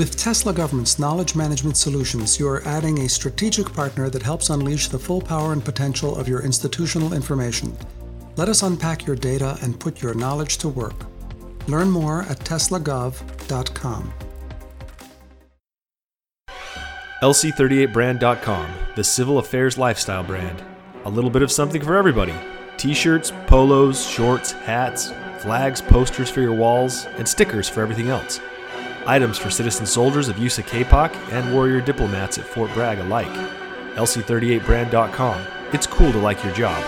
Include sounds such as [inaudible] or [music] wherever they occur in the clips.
With Tesla Government's knowledge management solutions, you are adding a strategic partner that helps unleash the full power and potential of your institutional information. Let us unpack your data and put your knowledge to work. Learn more at teslagov.com. LC38brand.com, the civil affairs lifestyle brand. A little bit of something for everybody t shirts, polos, shorts, hats, flags, posters for your walls, and stickers for everything else. Items for citizen soldiers of USA CAPOC and warrior diplomats at Fort Bragg alike. LC38brand.com. It's cool to like your job.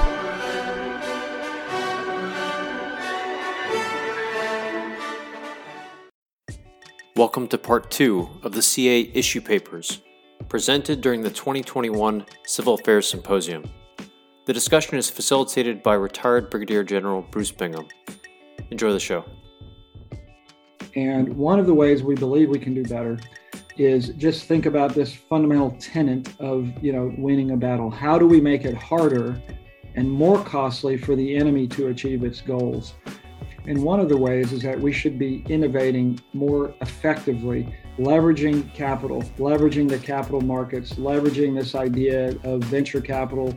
Welcome to part two of the CA issue papers, presented during the 2021 Civil Affairs Symposium. The discussion is facilitated by retired Brigadier General Bruce Bingham. Enjoy the show. And one of the ways we believe we can do better is just think about this fundamental tenet of, you know, winning a battle. How do we make it harder and more costly for the enemy to achieve its goals? And one of the ways is that we should be innovating more effectively, leveraging capital, leveraging the capital markets, leveraging this idea of venture capital.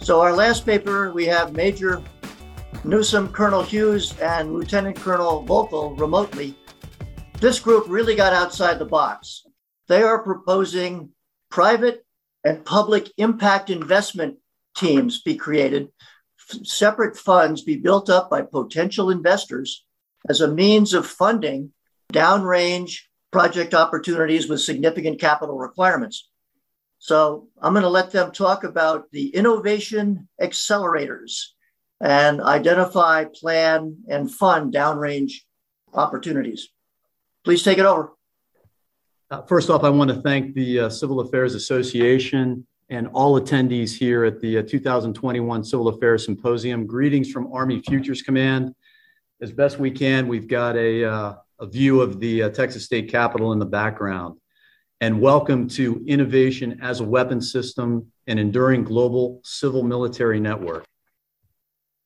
So, our last paper, we have Major Newsom, Colonel Hughes, and Lieutenant Colonel Voelkel remotely, this group really got outside the box. They are proposing private and public impact investment teams be created, separate funds be built up by potential investors as a means of funding downrange project opportunities with significant capital requirements. So I'm going to let them talk about the innovation accelerators and identify, plan, and fund downrange opportunities. Please take it over. Uh, first off, I want to thank the uh, Civil Affairs Association and all attendees here at the uh, 2021 Civil Affairs Symposium. Greetings from Army Futures Command. As best we can, we've got a, uh, a view of the uh, Texas State Capitol in the background. And welcome to Innovation as a Weapon System, an enduring global civil military network.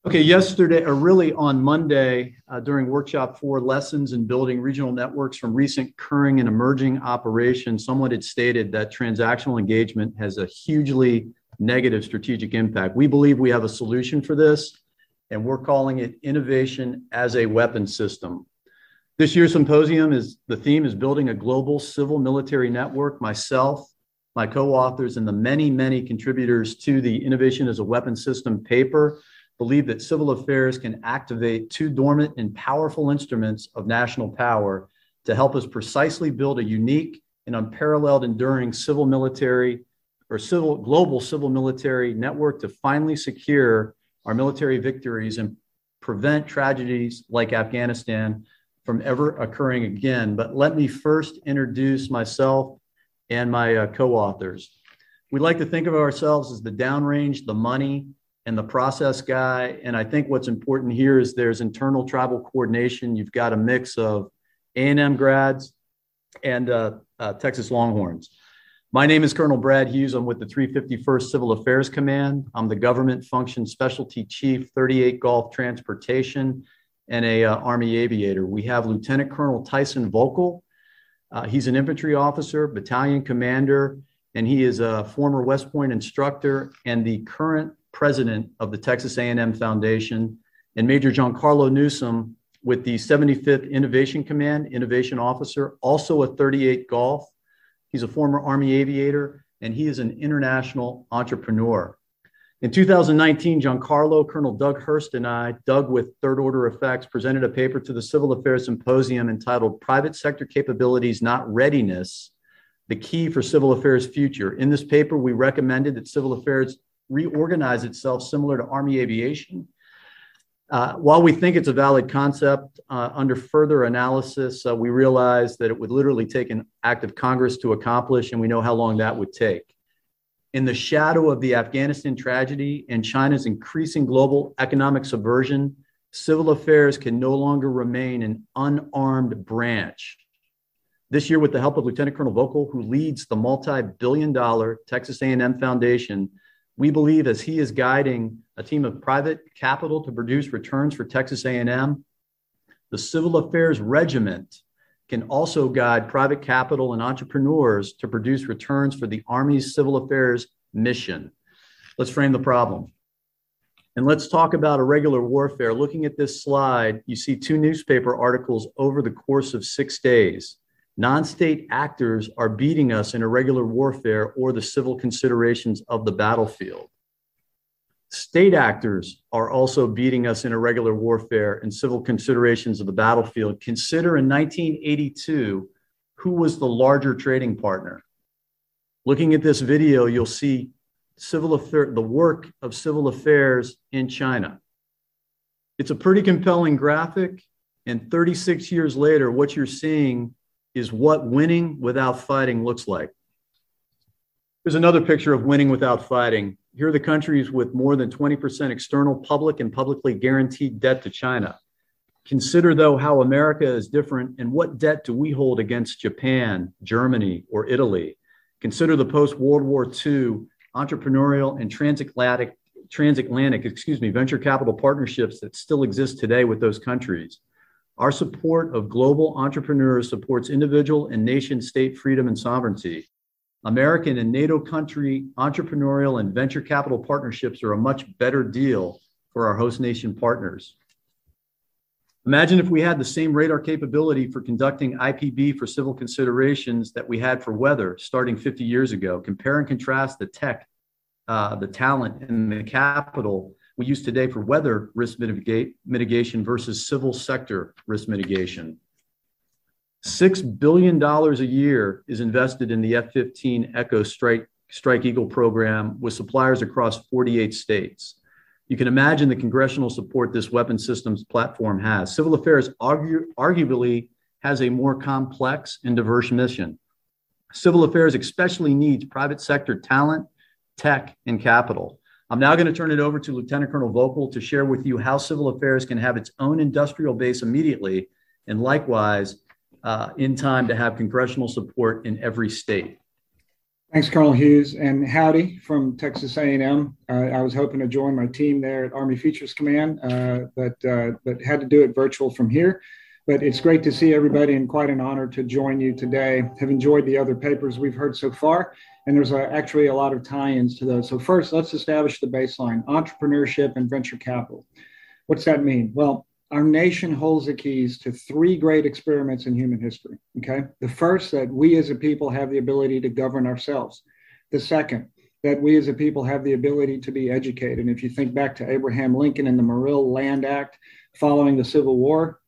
Okay, yesterday, or really on Monday, uh, during workshop four, lessons in building regional networks from recent current and emerging operations, someone had stated that transactional engagement has a hugely negative strategic impact. We believe we have a solution for this, and we're calling it innovation as a weapon system. This year's symposium is the theme is building a global civil military network. Myself, my co-authors, and the many, many contributors to the innovation as a weapon system paper believe that civil affairs can activate two dormant and powerful instruments of national power to help us precisely build a unique and unparalleled enduring civil military or civil global civil military network to finally secure our military victories and prevent tragedies like Afghanistan from ever occurring again. But let me first introduce myself and my uh, co authors. We like to think of ourselves as the downrange, the money, and the process guy. And I think what's important here is there's internal tribal coordination. You've got a mix of A&M grads and uh, uh, Texas Longhorns. My name is Colonel Brad Hughes. I'm with the 351st Civil Affairs Command. I'm the Government Function Specialty Chief, 38 Golf Transportation, and a uh, Army aviator. We have Lieutenant Colonel Tyson Voelkel. Uh, he's an infantry officer, battalion commander, and he is a former West Point instructor and the current president of the Texas A&M Foundation, and Major Giancarlo Newsom with the 75th Innovation Command, Innovation Officer, also a 38 Golf. He's a former Army aviator, and he is an international entrepreneur. In 2019, Giancarlo, Colonel Doug Hurst, and I, Doug with Third Order Effects, presented a paper to the Civil Affairs Symposium entitled Private Sector Capabilities, Not Readiness The Key for Civil Affairs Future. In this paper, we recommended that civil affairs reorganize itself similar to Army aviation. Uh, while we think it's a valid concept, uh, under further analysis, uh, we realize that it would literally take an act of Congress to accomplish, and we know how long that would take. In the shadow of the Afghanistan tragedy and China's increasing global economic subversion, civil affairs can no longer remain an unarmed branch. This year, with the help of Lieutenant Colonel Voelkel, who leads the multi-billion-dollar Texas A&M Foundation, we believe as he is guiding a team of private capital to produce returns for Texas A&M, the civil affairs regiment can also guide private capital and entrepreneurs to produce returns for the Army's civil affairs mission. Let's frame the problem. And let's talk about irregular warfare. Looking at this slide, you see two newspaper articles over the course of six days. Non state actors are beating us in irregular warfare or the civil considerations of the battlefield. State actors are also beating us in irregular warfare and civil considerations of the battlefield. Consider in 1982 who was the larger trading partner. Looking at this video, you'll see civil affair, the work of civil affairs in China. It's a pretty compelling graphic. And 36 years later, what you're seeing is what winning without fighting looks like. Here's another picture of winning without fighting. Here are the countries with more than 20% external public and publicly guaranteed debt to China. Consider, though, how America is different and what debt do we hold against Japan, Germany, or Italy? Consider the post World War II entrepreneurial and transatlantic, transatlantic, excuse me, venture capital partnerships that still exist today with those countries. Our support of global entrepreneurs supports individual and nation state freedom and sovereignty. American and NATO country entrepreneurial and venture capital partnerships are a much better deal for our host nation partners. Imagine if we had the same radar capability for conducting IPB for civil considerations that we had for weather starting 50 years ago. Compare and contrast the tech, uh, the talent, and the capital we use today for weather risk mitigation versus civil sector risk mitigation. $6 billion a year is invested in the F 15 Echo Strike, Strike Eagle program with suppliers across 48 states. You can imagine the congressional support this weapon systems platform has. Civil affairs argue, arguably has a more complex and diverse mission. Civil affairs especially needs private sector talent, tech, and capital. I'm now going to turn it over to Lieutenant Colonel Voelkel to share with you how civil affairs can have its own industrial base immediately, and likewise, uh, in time to have congressional support in every state. Thanks, Colonel Hughes, and howdy from Texas A&M. Uh, I was hoping to join my team there at Army Futures Command, uh, but uh, but had to do it virtual from here. But it's great to see everybody, and quite an honor to join you today. Have enjoyed the other papers we've heard so far, and there's a, actually a lot of tie-ins to those. So first, let's establish the baseline: entrepreneurship and venture capital. What's that mean? Well, our nation holds the keys to three great experiments in human history. Okay. The first, that we as a people have the ability to govern ourselves. The second, that we as a people have the ability to be educated. And if you think back to Abraham Lincoln and the Morrill Land Act following the Civil War,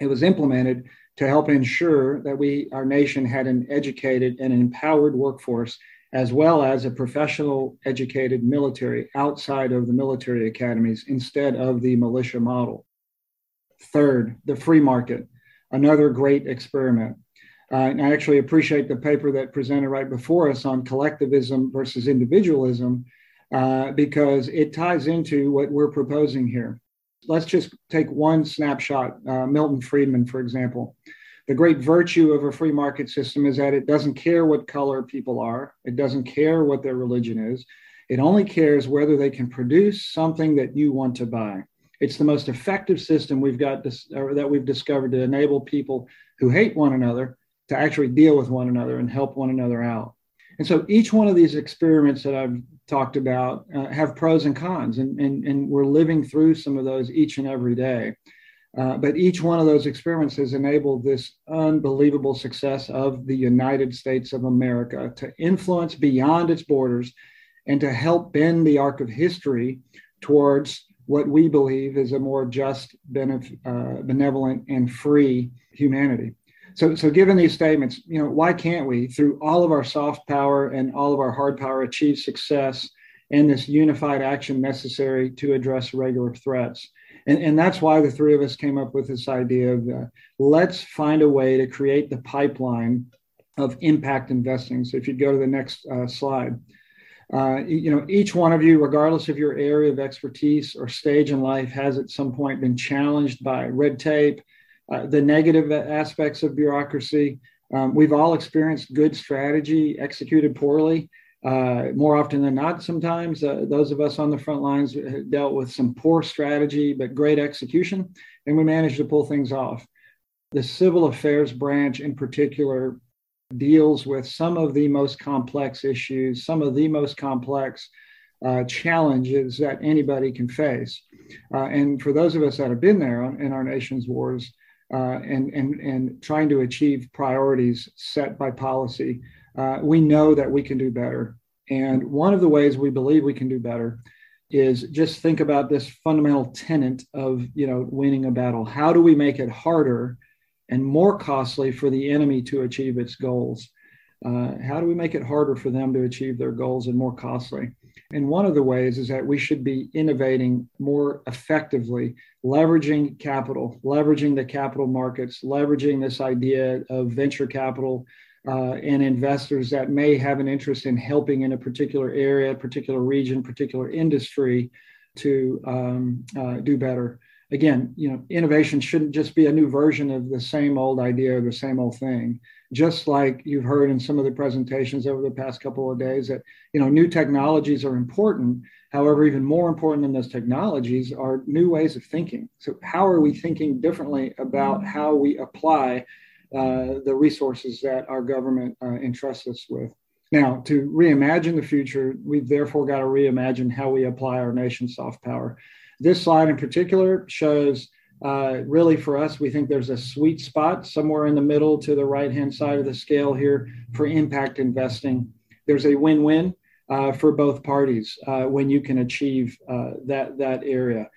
it was implemented to help ensure that we, our nation, had an educated and empowered workforce, as well as a professional, educated military outside of the military academies instead of the militia model. Third, the free market, another great experiment. Uh, and I actually appreciate the paper that presented right before us on collectivism versus individualism uh, because it ties into what we're proposing here. Let's just take one snapshot uh, Milton Friedman, for example. The great virtue of a free market system is that it doesn't care what color people are, it doesn't care what their religion is. It only cares whether they can produce something that you want to buy. It's the most effective system we've got that we've discovered to enable people who hate one another to actually deal with one another and help one another out. And so each one of these experiments that I've talked about uh, have pros and cons, and, and, and we're living through some of those each and every day. Uh, but each one of those experiments has enabled this unbelievable success of the United States of America to influence beyond its borders and to help bend the arc of history towards what we believe is a more just, benef- uh, benevolent, and free humanity. So, so given these statements, you know, why can't we, through all of our soft power and all of our hard power, achieve success and this unified action necessary to address regular threats? And, and that's why the three of us came up with this idea of uh, let's find a way to create the pipeline of impact investing. So if you go to the next uh, slide. Uh, you know, each one of you, regardless of your area of expertise or stage in life, has at some point been challenged by red tape, uh, the negative aspects of bureaucracy. Um, we've all experienced good strategy executed poorly. Uh, more often than not, sometimes uh, those of us on the front lines dealt with some poor strategy but great execution, and we managed to pull things off. The civil affairs branch, in particular, deals with some of the most complex issues, some of the most complex uh, challenges that anybody can face. Uh, and for those of us that have been there in our nation's wars uh, and, and, and trying to achieve priorities set by policy, uh, we know that we can do better. And one of the ways we believe we can do better is just think about this fundamental tenet of you know winning a battle. How do we make it harder and more costly for the enemy to achieve its goals? Uh, how do we make it harder for them to achieve their goals and more costly? And one of the ways is that we should be innovating more effectively, leveraging capital, leveraging the capital markets, leveraging this idea of venture capital uh, and investors that may have an interest in helping in a particular area, particular region, particular industry to um, uh, do better. Again, you know, innovation shouldn't just be a new version of the same old idea or the same old thing. Just like you've heard in some of the presentations over the past couple of days that you know new technologies are important. However even more important than those technologies are new ways of thinking. So how are we thinking differently about how we apply uh, the resources that our government uh, entrusts us with? Now to reimagine the future we've therefore got to reimagine how we apply our nation's soft power this slide in particular shows uh, really, for us, we think there's a sweet spot somewhere in the middle to the right hand side of the scale here for impact investing. There's a win win uh, for both parties uh, when you can achieve uh, that, that area.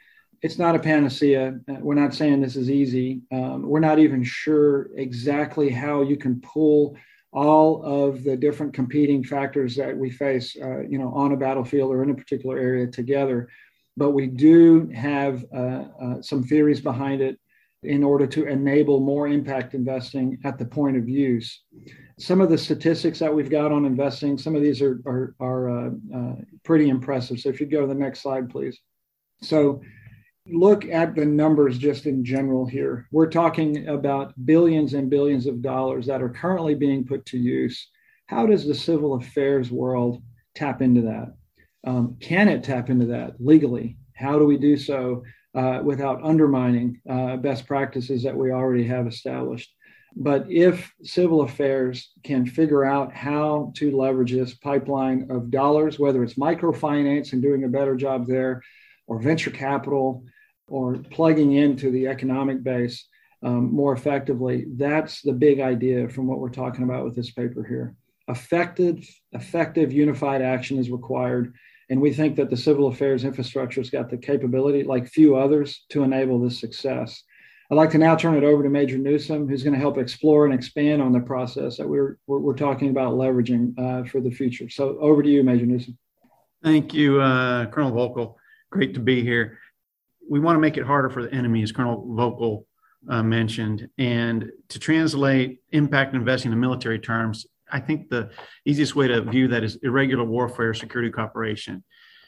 It's not a panacea. Uh, we're not saying this is easy. Um, we're not even sure exactly how you can pull all of the different competing factors that we face, uh, you know, on a battlefield or in a particular area together but we do have uh, uh, some theories behind it in order to enable more impact investing at the point of use. Some of the statistics that we've got on investing, some of these are, are, are uh, uh, pretty impressive. So if you go to the next slide, please. So look at the numbers just in general here. We're talking about billions and billions of dollars that are currently being put to use. How does the civil affairs world tap into that? Um, can it tap into that legally? How do we do so uh, without undermining uh, best practices that we already have established? But if civil affairs can figure out how to leverage this pipeline of dollars, whether it's microfinance and doing a better job there, or venture capital, or plugging into the economic base um, more effectively, that's the big idea from what we're talking about with this paper here. Effective, effective unified action is required and we think that the civil affairs infrastructure has got the capability, like few others, to enable this success. I'd like to now turn it over to Major Newsom, who's going to help explore and expand on the process that we're, we're, we're talking about leveraging uh, for the future. So over to you, Major Newsom. Thank you, uh, Colonel Voelkel. Great to be here. We want to make it harder for the enemy, as Colonel Voelkel uh, mentioned, and to translate impact investing in military terms, I think the easiest way to view that is irregular warfare security cooperation.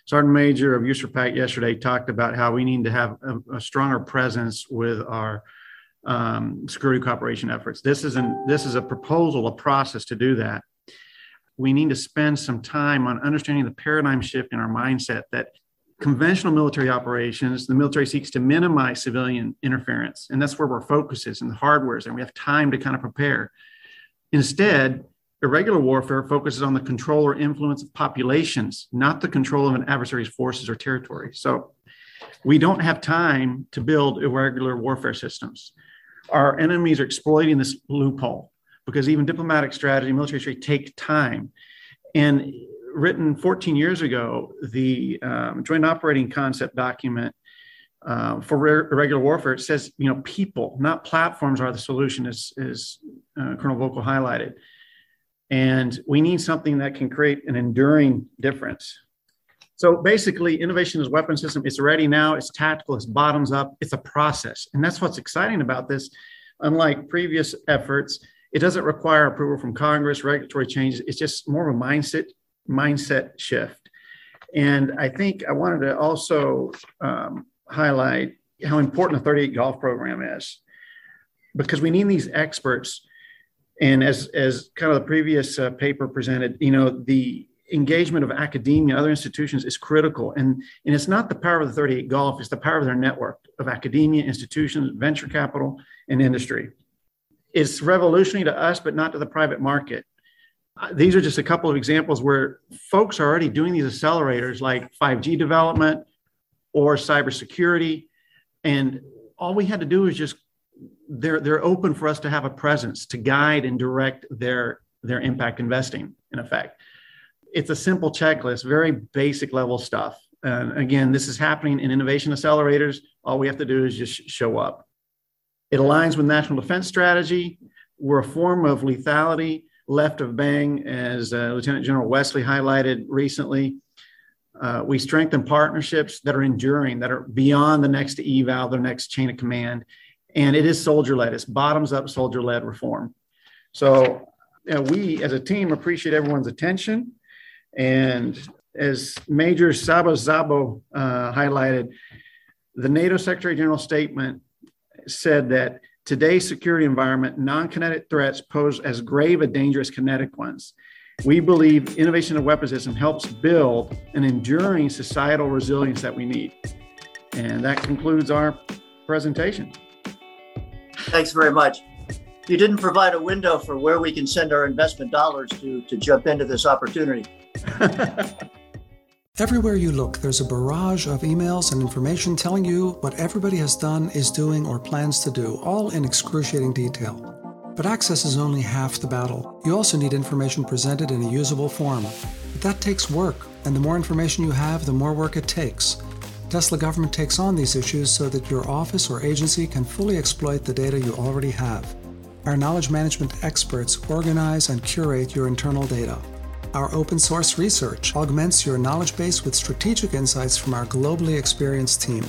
Sergeant Major of USARPAC yesterday talked about how we need to have a, a stronger presence with our um, security cooperation efforts. This is an this is a proposal, a process to do that. We need to spend some time on understanding the paradigm shift in our mindset that conventional military operations, the military seeks to minimize civilian interference, and that's where our focus is in the hardwares, and we have time to kind of prepare. Instead, Irregular warfare focuses on the control or influence of populations, not the control of an adversary's forces or territory. So we don't have time to build irregular warfare systems. Our enemies are exploiting this loophole because even diplomatic strategy, military strategy take time. And written 14 years ago, the um, Joint Operating Concept document uh, for re- irregular warfare, it says, you know, people, not platforms, are the solution, as, as uh, Colonel Voelkel highlighted. And we need something that can create an enduring difference. So basically, innovation is weapon system. It's ready now. It's tactical. It's bottoms up. It's a process, and that's what's exciting about this. Unlike previous efforts, it doesn't require approval from Congress, regulatory changes. It's just more of a mindset mindset shift. And I think I wanted to also um, highlight how important the 38 golf program is, because we need these experts and as as kind of the previous uh, paper presented, you know, the engagement of academia, other institutions is critical. And, and it's not the power of the 38 Golf, it's the power of their network of academia, institutions, venture capital, and industry. It's revolutionary to us, but not to the private market. Uh, these are just a couple of examples where folks are already doing these accelerators like 5G development or cybersecurity. And all we had to do is just they're they're open for us to have a presence to guide and direct their their impact investing in effect. It's a simple checklist very basic level stuff. And again this is happening in innovation accelerators. All we have to do is just show up. It aligns with national defense strategy. We're a form of lethality left of bang as uh, lieutenant general wesley highlighted recently. Uh, we strengthen partnerships that are enduring that are beyond the next eval the next chain of command and it is soldier led. It's bottoms up soldier led reform. So you know, we as a team appreciate everyone's attention. And as Major Sabo Zabo uh, highlighted, the NATO Secretary General statement said that today's security environment, non kinetic threats pose as grave a danger as kinetic ones. We believe innovation of weapons system helps build an enduring societal resilience that we need. And that concludes our presentation. Thanks very much. You didn't provide a window for where we can send our investment dollars to to jump into this opportunity. [laughs] Everywhere you look, there's a barrage of emails and information telling you what everybody has done, is doing, or plans to do, all in excruciating detail. But access is only half the battle. You also need information presented in a usable form. But that takes work, and the more information you have, the more work it takes. Tesla government takes on these issues so that your office or agency can fully exploit the data you already have. Our knowledge management experts organize and curate your internal data. Our open source research augments your knowledge base with strategic insights from our globally experienced team.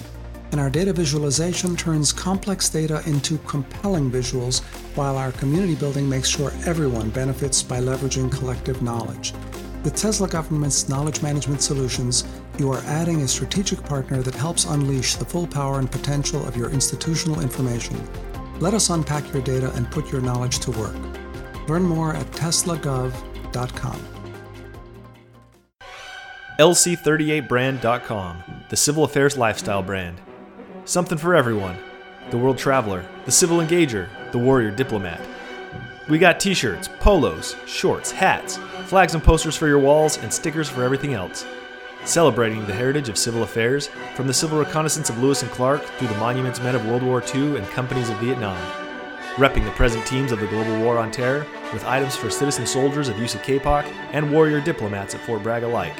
And our data visualization turns complex data into compelling visuals, while our community building makes sure everyone benefits by leveraging collective knowledge. With Tesla Government's knowledge management solutions, you are adding a strategic partner that helps unleash the full power and potential of your institutional information. Let us unpack your data and put your knowledge to work. Learn more at teslagov.com. LC38brand.com, the civil affairs lifestyle brand. Something for everyone the world traveler, the civil engager, the warrior diplomat. We got t shirts, polos, shorts, hats flags and posters for your walls, and stickers for everything else. Celebrating the heritage of civil affairs, from the civil reconnaissance of Lewis and Clark through the monuments men of World War II and companies of Vietnam. Repping the present teams of the global war on terror, with items for citizen soldiers of USA CAPOC and warrior diplomats at Fort Bragg alike.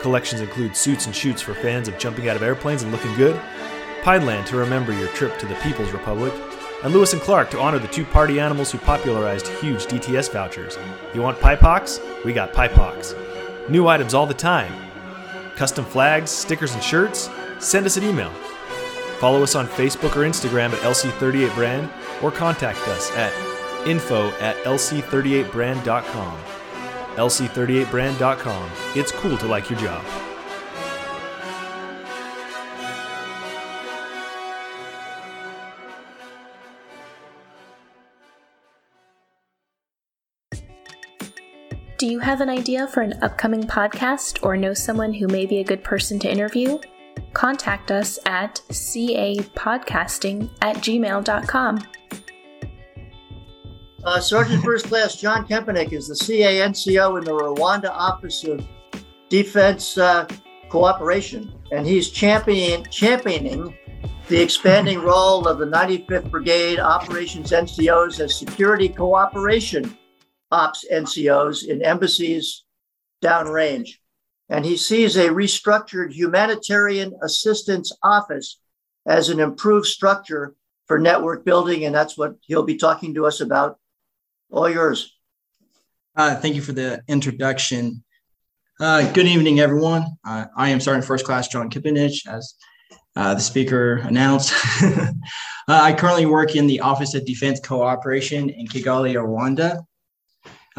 Collections include suits and shoots for fans of jumping out of airplanes and looking good, Pineland to remember your trip to the People's Republic, and Lewis and Clark to honor the two party animals who popularized huge DTS vouchers. You want Pipox? We got Pipox. New items all the time. Custom flags, stickers, and shirts? Send us an email. Follow us on Facebook or Instagram at LC38brand or contact us at info at lc38brand.com. lc38brand.com. It's cool to like your job. Do you have an idea for an upcoming podcast or know someone who may be a good person to interview? Contact us at capodcasting at gmail.com. Uh, Sergeant First Class John Kempenick is the CANCO in the Rwanda Office of Defense uh, Cooperation, and he's championing, championing the expanding role of the 95th Brigade Operations NCOs as security cooperation ops NCOs in embassies downrange. And he sees a restructured humanitarian assistance office as an improved structure for network building. And that's what he'll be talking to us about. All yours. Uh, thank you for the introduction. Uh, good evening, everyone. Uh, I am Sergeant First Class John Kipinich, as uh, the speaker announced. [laughs] Uh, I currently work in the Office of Defense Cooperation in Kigali, Rwanda.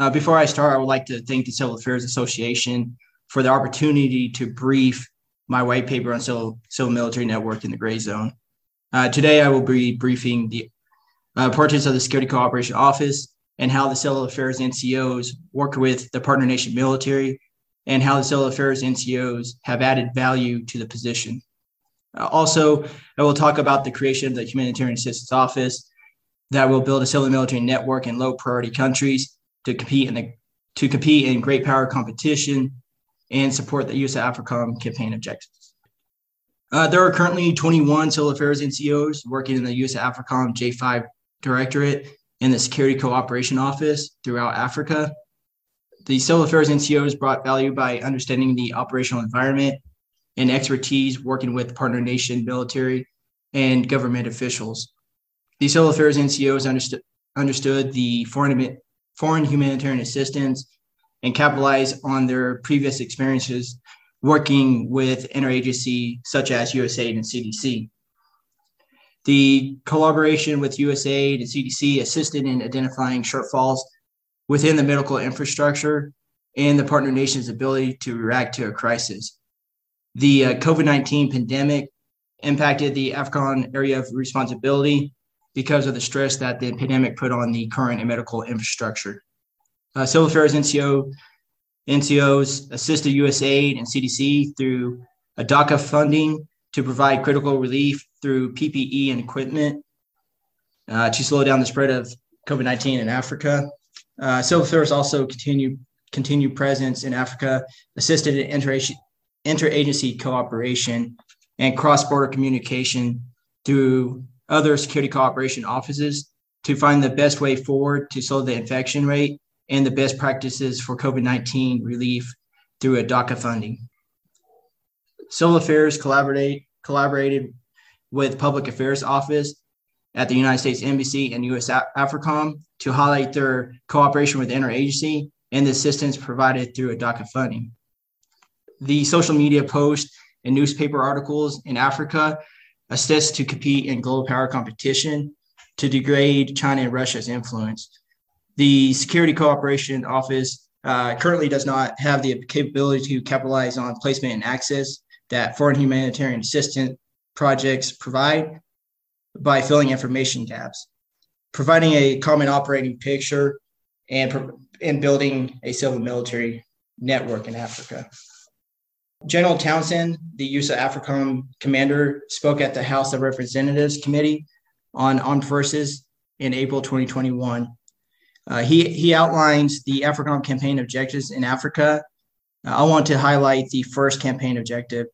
Uh, before I start, I would like to thank the Civil Affairs Association for the opportunity to brief my white paper on civil, civil military network in the gray zone. Uh, today, I will be briefing the uh, portraits of the Security Cooperation Office and how the Civil Affairs NCOs work with the partner nation military and how the Civil Affairs NCOs have added value to the position. Uh, also, I will talk about the creation of the Humanitarian Assistance Office that will build a civil military network in low priority countries to compete in the to compete in great power competition and support the U.S. AFRICOM campaign objectives. Uh, there are currently 21 civil affairs NCOs working in the U.S. AFRICOM J5 Directorate and the Security Cooperation Office throughout Africa. The civil affairs NCOs brought value by understanding the operational environment and expertise working with partner nation military and government officials. The civil affairs NCOs understood understood the foreign foreign humanitarian assistance and capitalize on their previous experiences working with interagency such as USAID and CDC. The collaboration with USAID and CDC assisted in identifying shortfalls within the medical infrastructure and the partner nation's ability to react to a crisis. The uh, COVID 19 pandemic impacted the AFRICOM area of responsibility because of the stress that the pandemic put on the current and medical infrastructure. Uh, Civil Affairs NCO NCOs assisted USAID and CDC through OHDACA funding to provide critical relief through PPE and equipment uh, to slow down the spread of COVID 19 in Africa. Uh, Civil Affairs also continue continued presence in Africa, assisted in inter- interagency cooperation and cross border communication through other security cooperation offices to find the best way forward to slow the infection rate and the best practices for COVID 19 relief through OHDACA funding. Civil Affairs collaborate, collaborated with Public Affairs Office at the United States Embassy and U.S. AFRICOM to highlight their cooperation with the interagency and the assistance provided through OHDACA funding. The social media posts and newspaper articles in Africa assist to compete in global power competition to degrade China and Russia's influence. The Security Cooperation Office uh, currently does not have the capability to capitalize on placement and access that foreign humanitarian assistance projects provide by filling information gaps, providing a common operating picture, and, and building a civil military network in Africa. General Townsend, the USA AFRICOM commander, spoke at the House of Representatives Committee on Armed Forces in April 2021. Uh, he, he outlines the AFRICOM campaign objectives in Africa. Uh, I want to highlight the first campaign objective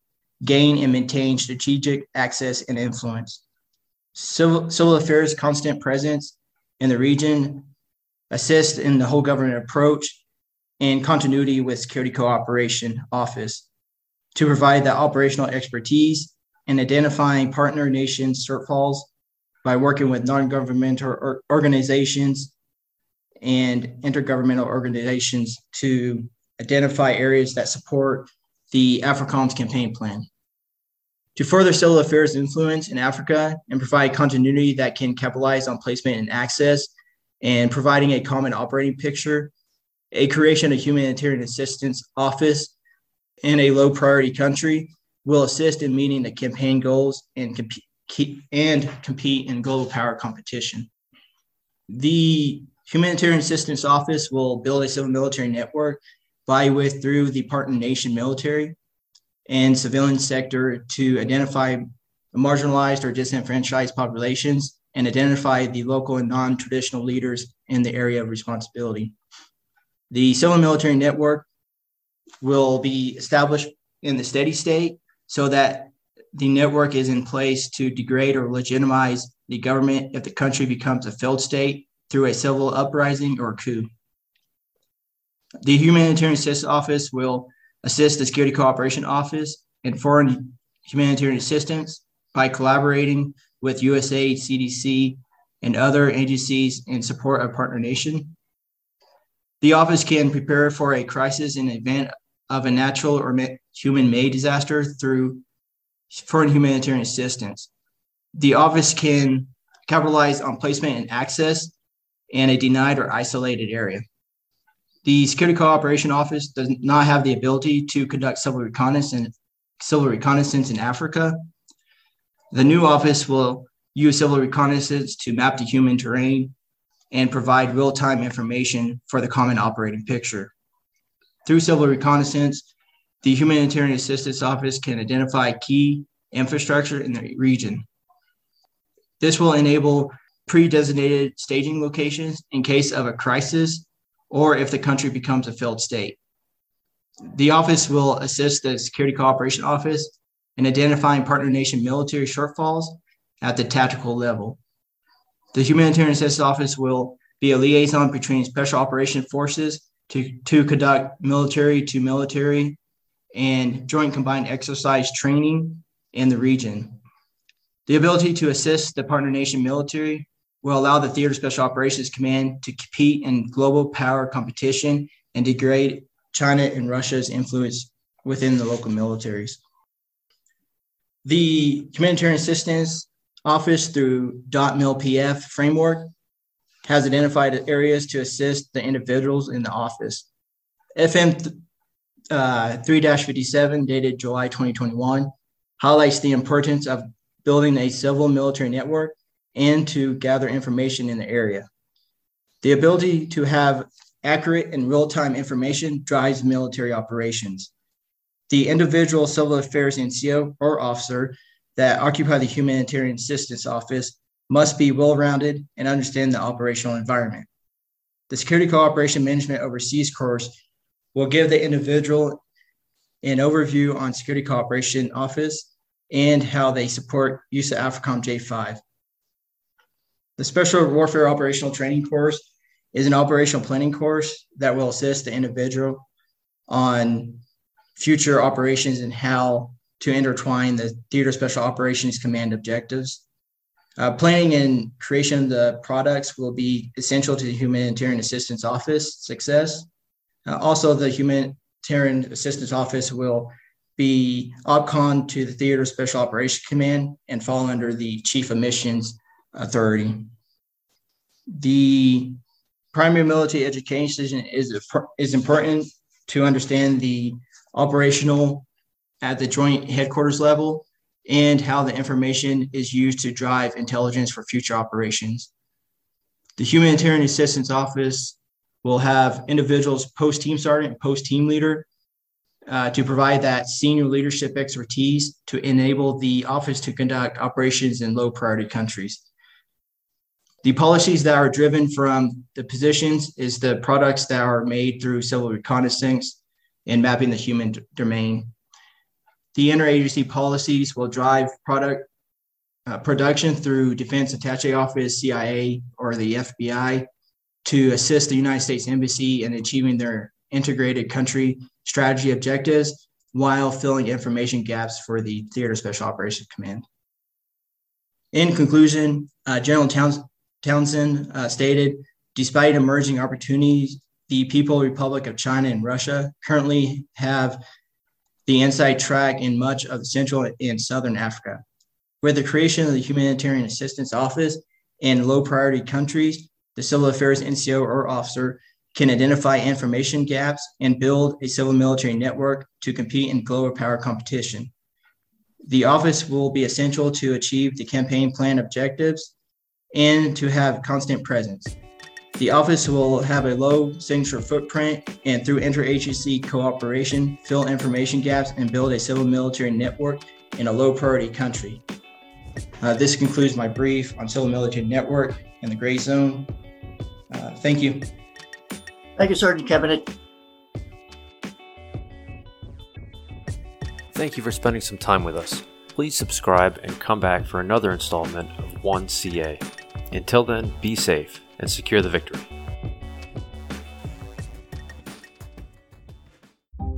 gain and maintain strategic access and influence. Civil, civil affairs constant presence in the region, assist in the whole government approach, and continuity with Security Cooperation Office to provide the operational expertise in identifying partner nations shortfalls by working with non-governmental organizations and intergovernmental organizations to identify areas that support the AFRICOM's campaign plan. To further civil affairs influence in Africa and provide continuity that can capitalize on placement and access and providing a common operating picture, a creation of humanitarian assistance office in a low priority country will assist in meeting the campaign goals and compete and compete in global power competition. The Humanitarian Assistance Office will build a civil military network by with through the partner nation military and civilian sector to identify marginalized or disenfranchised populations and identify the local and non-traditional leaders in the area of responsibility. The civil military network will be established in the steady state so that the network is in place to degrade or legitimize the government if the country becomes a failed state through a civil uprising or coup. The Humanitarian Assistance Office will assist the Security Cooperation Office in foreign humanitarian assistance by collaborating with USAID, CDC, and other agencies in support of partner nation. The office can prepare for a crisis in event of a natural or human made disaster through foreign humanitarian assistance. The office can capitalize on placement and access in a denied or isolated area. The Security Cooperation Office does not have the ability to conduct civil reconnaissance, civil reconnaissance in Africa. The new office will use civil reconnaissance to map the human terrain and provide real time information for the common operating picture. Through civil reconnaissance, the Humanitarian Assistance Office can identify key infrastructure in the region. This will enable pre designated staging locations in case of a crisis or if the country becomes a failed state. The office will assist the Security Cooperation Office in identifying partner nation military shortfalls at the tactical level. The Humanitarian Assistance Office will be a liaison between special operation forces to, to conduct military to military and joint combined exercise training in the region. The ability to assist the partner nation military will allow the Theater Special Operations Command to compete in global power competition and degrade China and Russia's influence within the local militaries. The Humanitarian Assistance Office, through DOT-MIL-PF framework, has identified areas to assist the individuals in the office. FM uh, 3-57, dated July 2021, highlights the importance of building a civil military network and to gather information in the area. The ability to have accurate and real-time information drives military operations. The individual civil affairs NCO or officer that occupy the humanitarian assistance office must be well-rounded and understand the operational environment. The Security Cooperation Management Overseas course will give the individual an overview on Security Cooperation Office and how they support use of AFRICOM J5. The Special Warfare Operational Training course is an operational planning course that will assist the individual on future operations and how to intertwine the Theater Special Operations Command objectives. Uh, planning and creation of the products will be essential to the Humanitarian Assistance Office success. Uh, also, the Humanitarian Assistance Office will be OPCON to the Theater Special Operations Command and fall under the Chief of Missions Authority. The primary military education is, is important to understand the operational at the joint headquarters level and how the information is used to drive intelligence for future operations. The Humanitarian Assistance Office will have individuals post team sergeant post team leader uh, to provide that senior leadership expertise to enable the office to conduct operations in low priority countries. The policies that are driven from the positions is the products that are made through civil reconnaissance and mapping the human domain. The interagency policies will drive product uh, production through Defense Attache Office, CIA, or the FBI to assist the United States Embassy in achieving their integrated country strategy objectives while filling information gaps for the Theater Special Operations Command. In conclusion, uh, General Towns- Townsend uh, stated, despite emerging opportunities, the People Republic of China and Russia currently have the inside track in much of Central and Southern Africa. With the creation of the Humanitarian Assistance Office in low priority countries, the Civil Affairs NCO or officer can identify information gaps and build a civil military network to compete in global power competition. The office will be essential to achieve the campaign plan objectives and to have constant presence. The office will have a low signature footprint and through interagency cooperation, fill information gaps and build a civil military network in a low priority country. Uh, this concludes my brief on civil military network in the gray zone. Uh, thank you. Thank you, Sergeant Kevin. Thank you for spending some time with us. Please subscribe and come back for another installment of 1CA. Until then, be safe and secure the victory.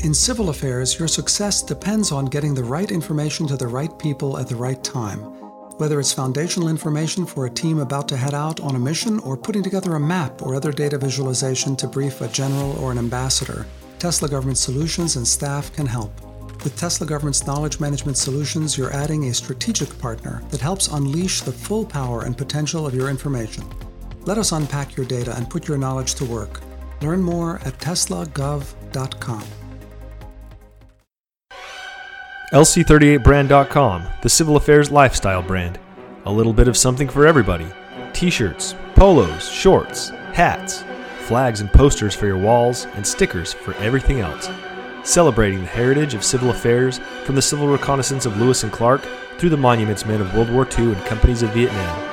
In civil affairs, your success depends on getting the right information to the right people at the right time. Whether it's foundational information for a team about to head out on a mission or putting together a map or other data visualization to brief a general or an ambassador, Tesla Government Solutions and staff can help. With Tesla Government's knowledge management solutions, you're adding a strategic partner that helps unleash the full power and potential of your information. Let us unpack your data and put your knowledge to work. Learn more at teslagov.com. LC38brand.com, the civil affairs lifestyle brand. A little bit of something for everybody t shirts, polos, shorts, hats, flags and posters for your walls, and stickers for everything else. Celebrating the heritage of civil affairs from the civil reconnaissance of Lewis and Clark through the monuments men of World War II and companies of Vietnam.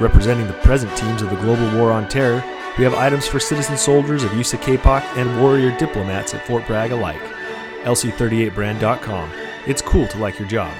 Representing the present teams of the global war on terror, we have items for citizen soldiers of USA CAPOC and warrior diplomats at Fort Bragg alike. LC38brand.com. It's cool to like your job.